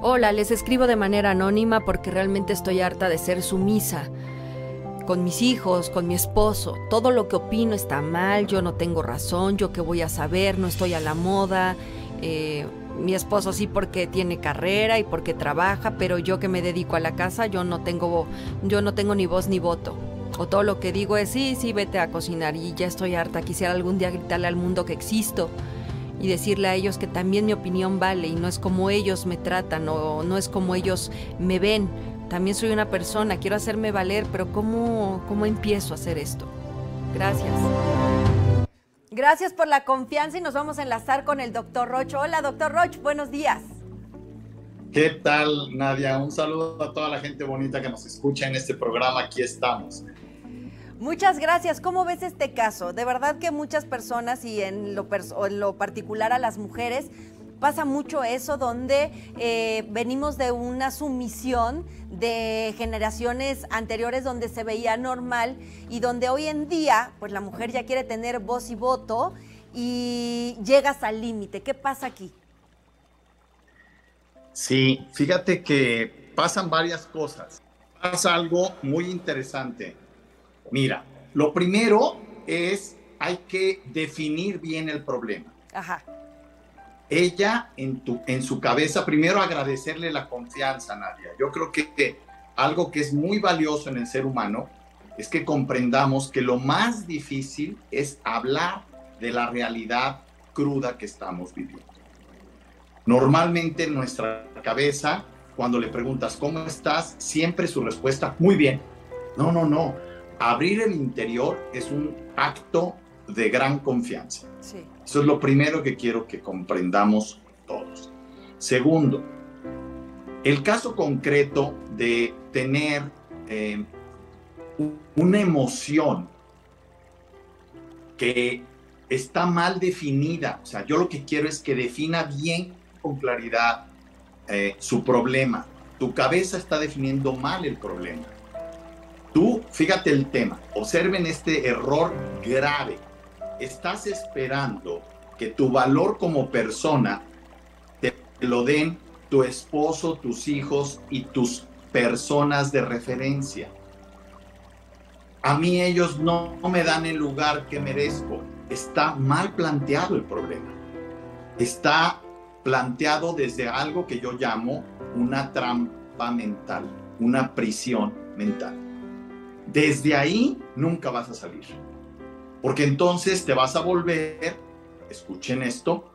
Hola, les escribo de manera anónima porque realmente estoy harta de ser sumisa. Con mis hijos, con mi esposo, todo lo que opino está mal, yo no tengo razón, yo qué voy a saber, no estoy a la moda. Eh, mi esposo sí porque tiene carrera y porque trabaja, pero yo que me dedico a la casa, yo no tengo, yo no tengo ni voz ni voto. O todo lo que digo es sí, sí, vete a cocinar y ya estoy harta. Quisiera algún día gritarle al mundo que existo y decirle a ellos que también mi opinión vale y no es como ellos me tratan o no es como ellos me ven. También soy una persona, quiero hacerme valer, pero ¿cómo, cómo empiezo a hacer esto? Gracias. Gracias por la confianza y nos vamos a enlazar con el doctor Roch. Hola, doctor Roch, buenos días. ¿Qué tal, Nadia? Un saludo a toda la gente bonita que nos escucha en este programa. Aquí estamos. Muchas gracias. ¿Cómo ves este caso? De verdad que muchas personas y en lo, particular a las mujeres pasa mucho eso donde eh, venimos de una sumisión de generaciones anteriores donde se veía normal y donde hoy en día pues la mujer ya quiere tener voz y voto y llegas al límite. ¿Qué pasa aquí? Sí, fíjate que pasan varias cosas. Pasa algo muy interesante. Mira, lo primero es hay que definir bien el problema. Ajá ella en, tu, en su cabeza, primero agradecerle la confianza, Nadia. Yo creo que algo que es muy valioso en el ser humano es que comprendamos que lo más difícil es hablar de la realidad cruda que estamos viviendo. Normalmente en nuestra cabeza, cuando le preguntas cómo estás, siempre su respuesta, muy bien. No, no, no. Abrir el interior es un acto de gran confianza. Eso es lo primero que quiero que comprendamos todos. Segundo, el caso concreto de tener eh, una emoción que está mal definida. O sea, yo lo que quiero es que defina bien con claridad eh, su problema. Tu cabeza está definiendo mal el problema. Tú, fíjate el tema, observen este error grave estás esperando que tu valor como persona te lo den tu esposo, tus hijos y tus personas de referencia. A mí ellos no, me dan el lugar que merezco. Está mal planteado el problema. Está planteado desde algo que yo llamo una trampa mental, una prisión mental. Desde ahí nunca vas a salir. Porque entonces te vas a volver, escuchen esto,